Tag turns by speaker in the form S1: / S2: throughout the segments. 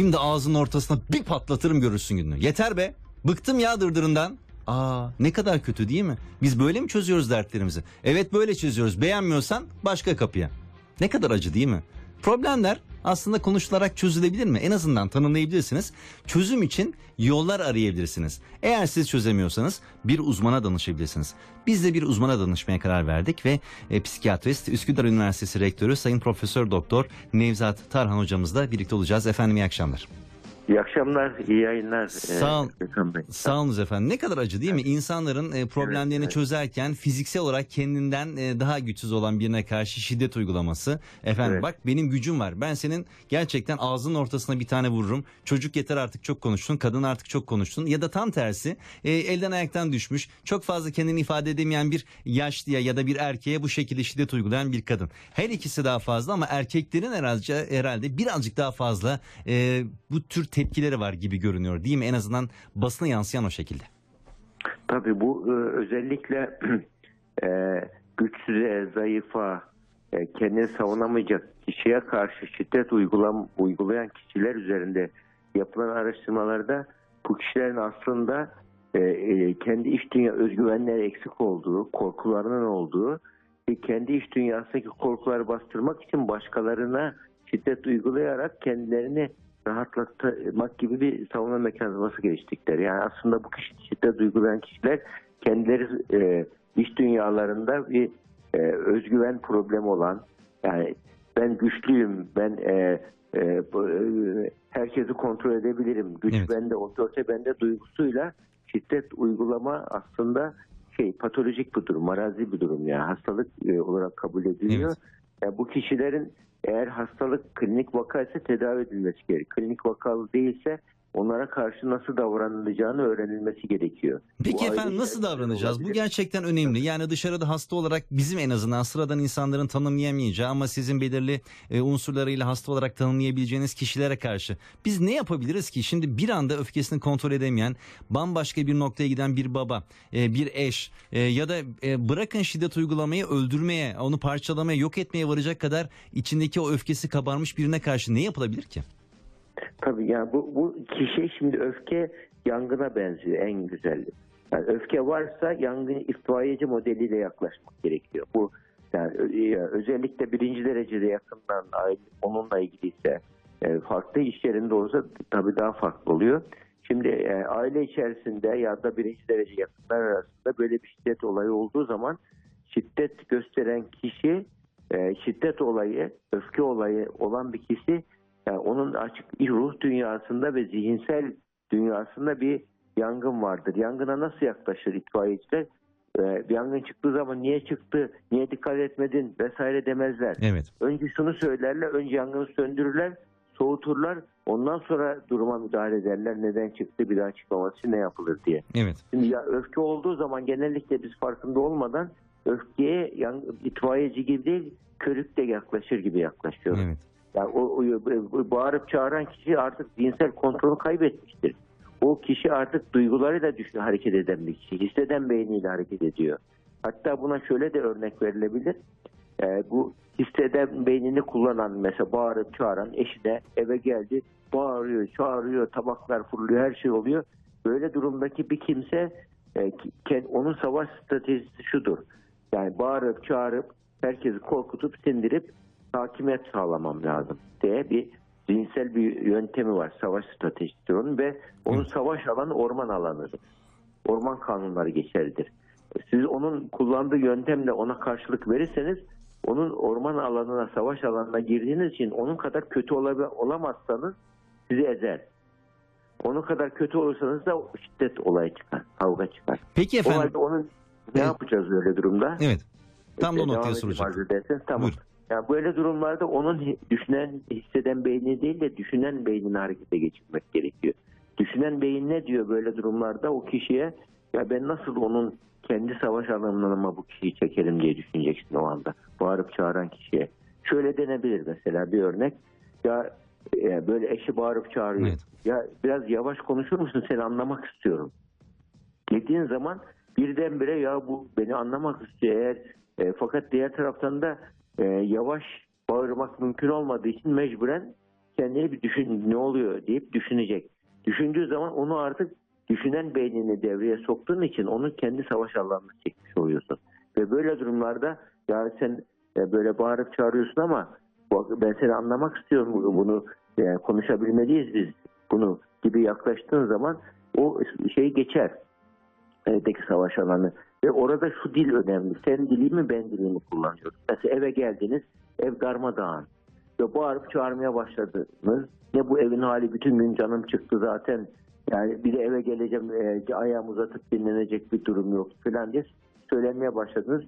S1: Şimdi ağzının ortasına bir patlatırım görürsün gününü. Yeter be. Bıktım ya dırdırından. Aa ne kadar kötü değil mi? Biz böyle mi çözüyoruz dertlerimizi? Evet böyle çözüyoruz. Beğenmiyorsan başka kapıya. Ne kadar acı değil mi? Problemler aslında konuşularak çözülebilir mi? En azından tanımlayabilirsiniz. Çözüm için yollar arayabilirsiniz. Eğer siz çözemiyorsanız bir uzmana danışabilirsiniz. Biz de bir uzmana danışmaya karar verdik ve e, psikiyatrist Üsküdar Üniversitesi Rektörü Sayın Profesör Doktor Nevzat Tarhan hocamızla birlikte olacağız. Efendim iyi akşamlar.
S2: İyi akşamlar, iyi yayınlar.
S1: Sağ ol.
S2: Ee.
S1: Sağ olunuz efendim. Ne kadar acı değil mi? İnsanların e, problemlerini
S2: evet.
S1: çözerken fiziksel olarak kendinden e, daha güçsüz olan birine karşı şiddet uygulaması. Efendim
S2: Evet.
S1: bak benim gücüm var. Ben senin gerçekten ağzının ortasına bir tane vururum. Çocuk yeter artık çok konuştun. Kadın artık çok konuştun. Ya da tam tersi e, elden ayaktan düşmüş. Çok fazla kendini ifade edemeyen bir yaşlıya ya da bir erkeğe bu şekilde şiddet uygulayan bir kadın. Her ikisi daha fazla ama erkeklerin herhalde, herhalde birazcık daha fazla e, bu tür tepkileri var gibi görünüyor değil mi? En azından basına yansıyan o şekilde.
S2: Tabii bu e, özellikle e, güçsüze, zayıfa, e, kendini savunamayacak kişiye karşı şiddet uygulam, uygulayan kişiler üzerinde yapılan araştırmalarda bu kişilerin aslında e, e, kendi iç dünya özgüvenleri eksik olduğu, korkularının olduğu ve kendi iç dünyasındaki korkuları bastırmak için başkalarına şiddet uygulayarak kendilerini rahatlatmak gibi bir savunma mekanizması geliştirdikleri. Yani aslında bu kişi şiddet uygulayan kişiler kendileri e, iç dünyalarında bir e, özgüven problemi olan yani ben güçlüyüm, ben e, e, e, herkesi kontrol edebilirim, güç
S1: Evet.
S2: bende, otorite bende duygusuyla şiddet uygulama aslında şey patolojik bir durum, marazi bir durum yani hastalık e, olarak kabul ediliyor.
S1: Evet.
S2: Yani bu kişilerin eğer hastalık klinik vaka ise tedavi edilmesi gerekiyor. Klinik vakalı değilse onlara karşı nasıl davranılacağını öğrenilmesi gerekiyor.
S1: Peki
S2: Bu
S1: efendim nasıl
S2: içerisinde
S1: davranacağız? Bu
S2: olabilir.
S1: gerçekten önemli. Yani dışarıda hasta olarak bizim en azından sıradan insanların tanımlayamayacağı ama sizin belirli e, unsurlarıyla hasta olarak tanımlayabileceğiniz kişilere karşı biz ne yapabiliriz ki? Şimdi bir anda öfkesini kontrol edemeyen, bambaşka bir noktaya giden bir baba, e, bir eş e, ya da bırakın şiddet uygulamayı öldürmeye, onu parçalamaya, yok etmeye varacak kadar içindeki o öfkesi kabarmış birine karşı ne yapılabilir ki?
S2: Tabii yani bu, bu kişi şimdi öfke yangına benziyor en güzeli. Yani öfke varsa yangın itfaiyeci modeliyle yaklaşmak gerekiyor. Bu yani özellikle birinci derecede yakından onunla ilgiliyse e, farklı iş yerinde olsa tabii daha farklı oluyor. Şimdi e, aile içerisinde ya da birinci derece yakınlar arasında böyle bir şiddet olayı olduğu zaman şiddet gösteren kişi e, şiddet olayı, öfke olayı olan bir kişi yani onun açık ruh dünyasında ve zihinsel dünyasında bir yangın vardır. Yangına nasıl yaklaşır itfaiyeciler? Ee, yangın çıktığı zaman niye çıktı, niye dikkat etmedin vesaire demezler.
S1: Evet.
S2: Önce şunu söylerler, önce yangını söndürürler, soğuturlar. Ondan sonra duruma müdahale ederler. Neden çıktı, bir daha çıkmaması için ne yapılır diye.
S1: Evet.
S2: Şimdi ya öfke olduğu zaman genellikle biz farkında olmadan öfkeye yan, itfaiyeci gibi değil, körükle yaklaşır gibi yaklaşıyor.
S1: Evet.
S2: Yani o, o- bağırıp çağıran kişi artık zihinsel kontrolü kaybetmiştir. O kişi artık duygularıyla düşün, hareket eden bir kişi. Hisseden beyniyle hareket ediyor. Hatta buna şöyle de örnek verilebilir. Ee, bu hisseden beynini kullanan mesela bağırıp çağıran eşine eve geldi. Bağırıyor, çağırıyor, tabaklar fırlıyor, her şey oluyor. Böyle durumdaki bir kimse e, onun savaş stratejisi şudur. Yani bağırıp çağırıp herkesi korkutup sindirip hakimiyet sağlamam lazım diye bir zihinsel bir yöntemi var. Savaş stratejisi onun ve onun savaş alanı orman alanıdır. Orman kanunları geçerlidir. Siz onun kullandığı yöntemle ona karşılık verirseniz onun orman alanına, savaş alanına girdiğiniz için onun kadar kötü olamazsanız sizi ezer. Onun kadar kötü olursanız da şiddet olayı çıkar, kavga çıkar.
S1: Peki
S2: O
S1: efendim.
S2: halde onun ne
S1: Evet.
S2: yapacağız öyle durumda?
S1: Evet. Tam da o
S2: Devam
S1: noktaya soracağım.
S2: Tamam.
S1: Buyur.
S2: Yani böyle durumlarda onun düşünen, hisseden beyni değil de düşünen beynini harekete geçirmek gerekiyor. Düşünen beyin ne diyor böyle durumlarda o kişiye ya ben nasıl onun kendi savaş alanıma bu kişiyi çekerim diye düşüneceksin o anda. Bağırıp çağıran kişiye. Şöyle denebilir mesela bir örnek. Ya e, böyle eşi bağırıp çağırıyor.
S1: Evet.
S2: Ya biraz yavaş konuşur musun seni anlamak istiyorum dediğin zaman birdenbire ya bu beni anlamak istiyor eğer e, fakat diğer taraftan da e, yavaş bağırmak mümkün olmadığı için mecburen kendini bir düşün ne oluyor deyip düşünecek. Düşündüğü zaman onu artık düşünen beynini devreye soktuğun için onu kendi savaş alanına çekmiş oluyorsun. Ve böyle durumlarda yani sen e, böyle bağırıp çağırıyorsun ama ben seni anlamak istiyorum bunu, bunu e, konuşabilmeliyiz biz bunu gibi yaklaştığın zaman o şey geçer evdeki savaş alanı. Ve orada şu dil önemli. Sen dili mi ben dilimi kullanıyorum. Mesela eve geldiniz ev darmadağın. Ve bağırıp çağırmaya başladınız. Ne bu evin hali bütün gün canım çıktı zaten. Yani bir de eve geleceğim e, ayağımı uzatıp dinlenecek bir durum yok falan diye söylenmeye başladınız.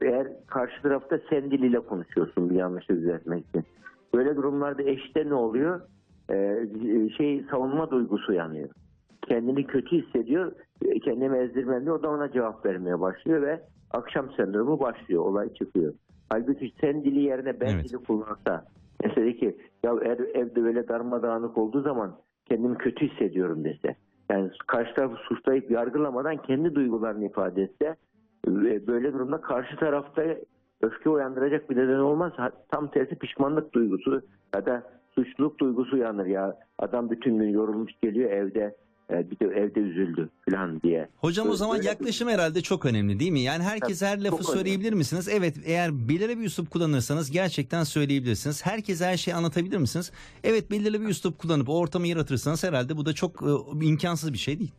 S2: Eğer karşı tarafta sen diliyle konuşuyorsun bir yanlışı düzeltmek için. Böyle durumlarda eşte ne oluyor? Ee, şey savunma duygusu yanıyor. Kendini kötü hissediyor. E, Kendimi ezdirmem diyor. O da ona cevap vermeye başlıyor ve akşam sendromu başlıyor. Olay çıkıyor. Halbuki sen dili yerine ben
S1: Evet.
S2: dili kullansa mesela ki ya ev, evde böyle darmadağınık olduğu zaman kendimi kötü hissediyorum dese. Yani karşı tarafı suçlayıp yargılamadan kendi duygularını ifade etse ve böyle durumda karşı tarafta öfke uyandıracak bir neden olmaz. Tam tersi pişmanlık duygusu ya da suçluluk duygusu uyanır ya. Adam bütün gün yorulmuş geliyor evde e, bir de evde üzüldü falan diye.
S1: Hocam o zaman
S2: böyle-
S1: yaklaşım herhalde çok önemli değil mi? Yani herkes her lafı söyleyebilir misiniz? Evet eğer belirli bir üslup kullanırsanız gerçekten söyleyebilirsiniz. Herkese her şeyi anlatabilir misiniz? Evet belirli bir üslup kullanıp o ortamı yaratırsanız herhalde bu da çok e, imkansız bir şey değil.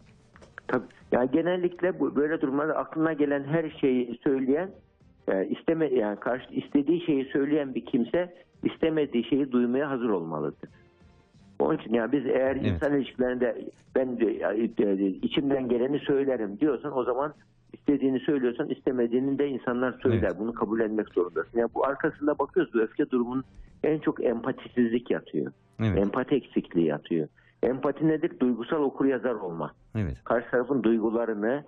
S2: Tabii. Yani genellikle bu böyle durumlarda aklına gelen her şeyi söyleyen e, isteme yani karşı istediği şeyi söyleyen bir kimse istemediği şeyi duymaya hazır olmalıdır. Onun için ya biz eğer
S1: Evet.
S2: insan ilişkilerinde ben de, içimden geleni söylerim diyorsan o zaman istediğini söylüyorsan istemediğini de insanlar söyler.
S1: Evet.
S2: Bunu kabullenmek zorundasın. Yani bu arkasında bakıyoruz bu öfke durumunun en çok empatisizlik yatıyor.
S1: Evet.
S2: Empati eksikliği yatıyor. Empati nedir? Duygusal okuryazar olmak
S1: Evet.
S2: karşı tarafın duygularını,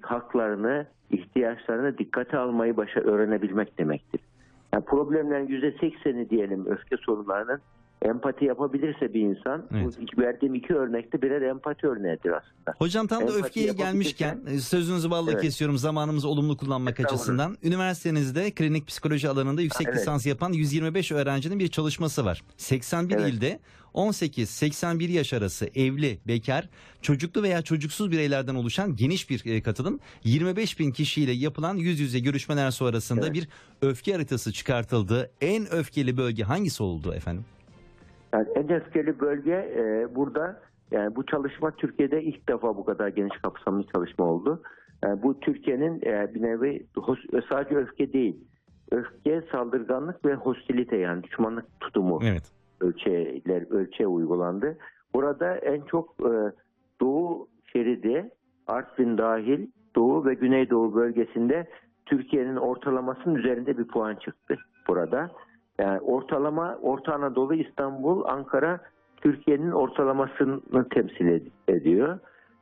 S2: haklarını, ihtiyaçlarını dikkate almayı başa öğrenebilmek demektir. Yani problemlerin %80'i diyelim öfke sorunlarının empati yapabilirse bir insan,
S1: Evet.
S2: bu verdiğim iki örnekte birer empati örneğidir aslında.
S1: Hocam tam da
S2: Empati
S1: öfkeye
S2: yapabilirsen-
S1: gelmişken e, sözünüzü balla
S2: Evet.
S1: kesiyorum zamanımızı olumlu kullanmak
S2: Estağfurullah.
S1: açısından. Üniversitenizde klinik psikoloji alanında yüksek
S2: Evet.
S1: lisans yapan 125 öğrencinin bir çalışması var. 81
S2: Evet.
S1: ilde 18-81 yaş arası evli, bekar, çocuklu veya çocuksuz bireylerden oluşan geniş bir e, katılım 25 bin kişiyle yapılan yüz yüze görüşmeler sonrasında
S2: Evet.
S1: bir öfke haritası çıkartıldı. En öfkeli bölge hangisi oldu efendim?
S2: Yani en öfkeli bölge e, burada yani bu çalışma Türkiye'de ilk defa bu kadar geniş kapsamlı çalışma oldu. Yani bu Türkiye'nin e, bir nevi hos- sadece öfke değil. Öfke, saldırganlık ve hostilite yani düşmanlık tutumu
S1: Evet.
S2: ölçeğler ölçeğe uygulandı. Burada en çok e, Doğu şeridi, Artvin dahil Doğu ve Güneydoğu bölgesinde Türkiye'nin ortalamasının üzerinde bir puan çıktı burada. Yani ortalama Orta Anadolu, İstanbul, Ankara Türkiye'nin ortalamasını temsil ed- ediyor.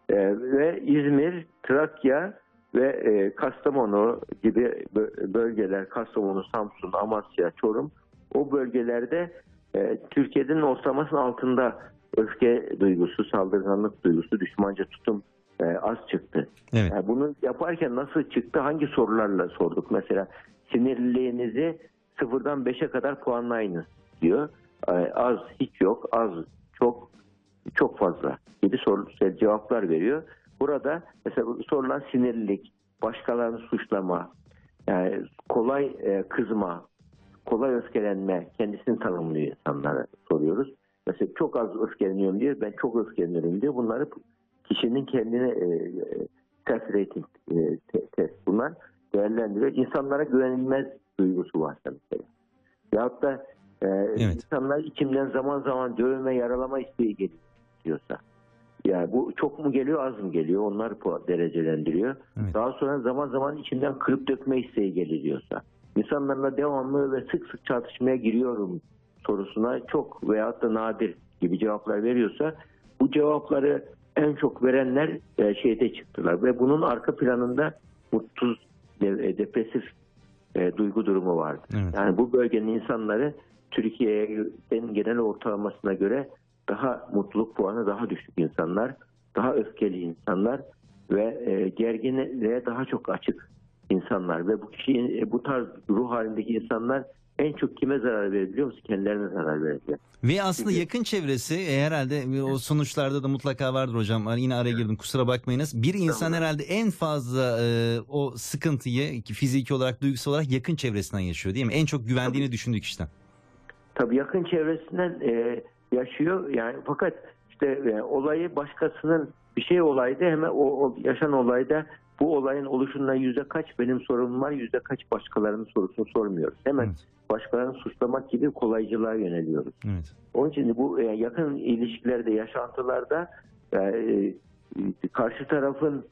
S2: E, ve İzmir, Trakya ve e, Kastamonu gibi bö- bölgeler, Kastamonu, Samsun, Amasya, Çorum o bölgelerde e, Türkiye'nin ortalamasının altında öfke duygusu, saldırganlık duygusu, düşmanca tutum e, az çıktı.
S1: Evet.
S2: Yani bunu yaparken nasıl çıktı? Hangi sorularla sorduk? Mesela sinirliliğinizi sıfırdan beşe kadar puanlayınız diyor. E, az, hiç yok, az, çok, çok fazla gibi soru, cevaplar veriyor. Burada mesela sorulan sinirlilik, başkalarını suçlama, yani kolay e, kızma, kolay öfkelenme kendisini tanımlıyor insanlara soruyoruz. Mesela çok az öfkeleniyorum diyor, ben çok öfkeleniyorum diyor. Bunları kişinin kendine e, e, self rating e, te- test bunlar değerlendiriyor. İnsanlara güvenilmez duygusu var mesela. Yahut da e,
S1: Evet.
S2: insanlar içimden zaman zaman dövme, yaralama isteği geliyor diyorsa. Yani bu çok mu geliyor az mı geliyor onları puan- derecelendiriyor.
S1: Evet.
S2: Daha sonra zaman zaman içimden kırıp dökme isteği geliyorsa. İnsanlarla devamlı ve sık sık tartışmaya giriyorum sorusuna çok veyahut da nadir gibi cevaplar veriyorsa bu cevapları en çok verenler e, şeyde çıktılar ve bunun arka planında mutsuz, de- e, depresif e, duygu durumu vardı.
S1: Evet.
S2: Yani bu bölgenin insanları Türkiye'nin genel ortalamasına göre daha mutluluk puanı daha düşük insanlar, daha öfkeli insanlar ve e, gerginliğe daha çok açık insanlar ve bu kişi e, bu tarz ruh halindeki insanlar en çok kime zarar verir biliyor musun? Kendilerine zarar verirler.
S1: Ve aslında
S2: Çünkü-
S1: yakın çevresi e, herhalde o sonuçlarda da mutlaka vardır hocam. Hani Yine araya girdim kusura bakmayınız. Bir insan
S2: Tamam.
S1: herhalde en fazla e, o sıkıntıyı fiziki olarak duygusal olarak yakın çevresinden yaşıyor değil mi? En çok güvendiğini düşündüğü kişiden.
S2: Tabii yakın çevresinden e, yaşıyor yani fakat işte e, olayı başkasının bir şey olaydı hemen o, o yaşan olayda bu olayın oluşundan yüzde kaç benim sorunum var yüzde kaç başkalarının sorusunu sormuyoruz. Hemen
S1: Evet.
S2: başkalarını suçlamak gibi kolaycılığa yöneliyoruz.
S1: Evet.
S2: Onun için bu e, yakın ilişkilerde, yaşantılarda e, e, karşı tarafın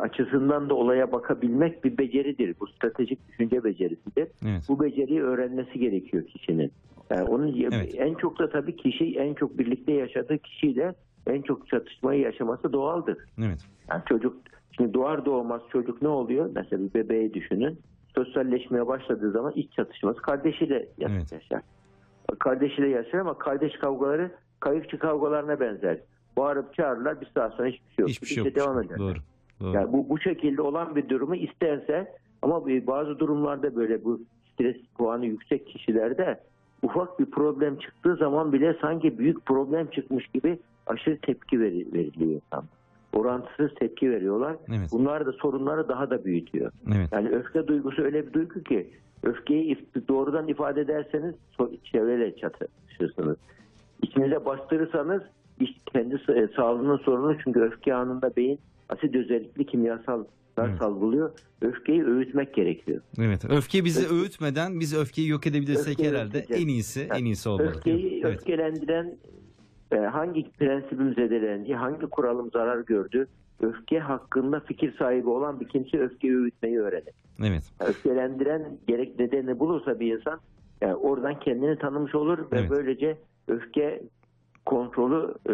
S2: açısından da olaya bakabilmek bir beceridir. Bu stratejik düşünce becerisidir.
S1: Evet.
S2: Bu beceriyi öğrenmesi gerekiyor kişinin. Yani onun
S1: Evet.
S2: en çok da tabii kişi en çok birlikte yaşadığı kişiyle en çok çatışmayı yaşaması doğaldır.
S1: Evet.
S2: Yani çocuk şimdi doğar doğmaz çocuk ne oluyor? Mesela bir bebeği düşünün. Sosyalleşmeye başladığı zaman iç çatışması kardeşiyle
S1: Evet.
S2: yaşar. Kardeşiyle yaşar ama kardeş kavgaları kayıkçı kavgalarına benzer. Bağırıp çağırırlar bir saat sonra hiçbir şey yok.
S1: Hiçbir şey yok.
S2: devam ederler.
S1: Doğru. Doğru.
S2: Yani bu, bu şekilde olan bir durumu isterse ama bazı durumlarda böyle bu stres puanı yüksek kişilerde ufak bir problem çıktığı zaman bile sanki büyük problem çıkmış gibi aşırı tepki veri- veriliyor insan. Orantısız tepki veriyorlar.
S1: Evet.
S2: Bunlar da sorunları daha da büyütüyor.
S1: Evet.
S2: Yani öfke duygusu öyle bir duygu ki öfkeyi doğrudan ifade ederseniz çevreyle çatışırsınız. İçinize bastırırsanız iş kendi e, sağlığının sorunu çünkü öfke anında beyin asit özellikli kimyasallar
S1: Evet.
S2: salgılıyor. Öfkeyi öğütmek gerekiyor.
S1: Evet. Öfke bizi
S2: Öfke-
S1: öğütmeden biz öfkeyi yok edebilirsek
S2: Öfkeyi
S1: herhalde en iyisi
S2: Yani
S1: en iyisi olmalı.
S2: Öfkeyi
S1: Evet.
S2: öfkelendiren hangi prensibim zedelendi, hangi kuralım zarar gördü, öfke hakkında fikir sahibi olan bir kimse öfkeyi öğütmeyi öğrenir.
S1: Evet.
S2: öfkelendiren gerek nedeni bulursa bir insan yani oradan kendini tanımış olur ve
S1: Evet.
S2: böylece öfke kontrolü e,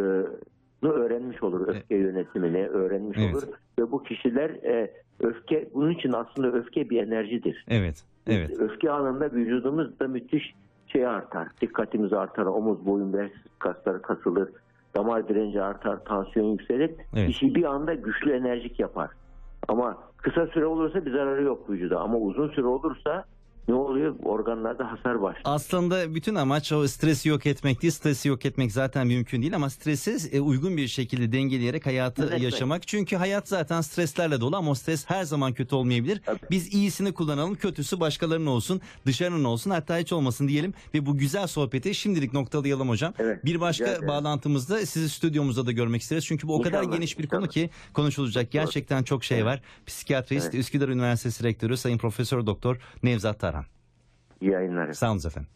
S2: öğrenmiş olur. Öfke yönetimini öğrenmiş
S1: Evet.
S2: olur ve bu kişiler e, öfke bunun için aslında öfke bir enerjidir.
S1: Evet. Evet.
S2: Öfke anında vücudumuzda müthiş şey artar. Dikkatimiz artar. Omuz, boyun, bel kasları kasılır. Damar direnci artar. Tansiyon yükselir.
S1: Evet.
S2: Kişi bir anda güçlü enerjik yapar. Ama kısa süre olursa bir zararı yok vücuda. Ama uzun süre olursa ne oluyor? Organlarda hasar başlıyor.
S1: Aslında bütün amaç o stresi yok etmek değil. Stresi yok etmek zaten mümkün değil ama stresi e, uygun bir şekilde dengeleyerek hayatı
S2: Yönetmek.
S1: yaşamak. Çünkü hayat zaten streslerle dolu ama o stres her zaman kötü olmayabilir.
S2: Tabii.
S1: Biz iyisini kullanalım, kötüsü başkalarının olsun, dışarının olsun hatta hiç olmasın diyelim ve bu güzel sohbeti şimdilik noktalayalım hocam.
S2: Evet,
S1: bir başka
S2: ederim.
S1: bağlantımızda sizi stüdyomuzda da görmek isteriz. Çünkü bu o kadar
S2: İnşallah,
S1: geniş bir
S2: inşallah.
S1: konu ki konuşulacak gerçekten çok şey
S2: Evet.
S1: var. Psikiyatrist,
S2: Evet.
S1: Üsküdar Üniversitesi Rektörü Sayın Profesör Doktor Nevzat Tarhan. Sağ olun efendim.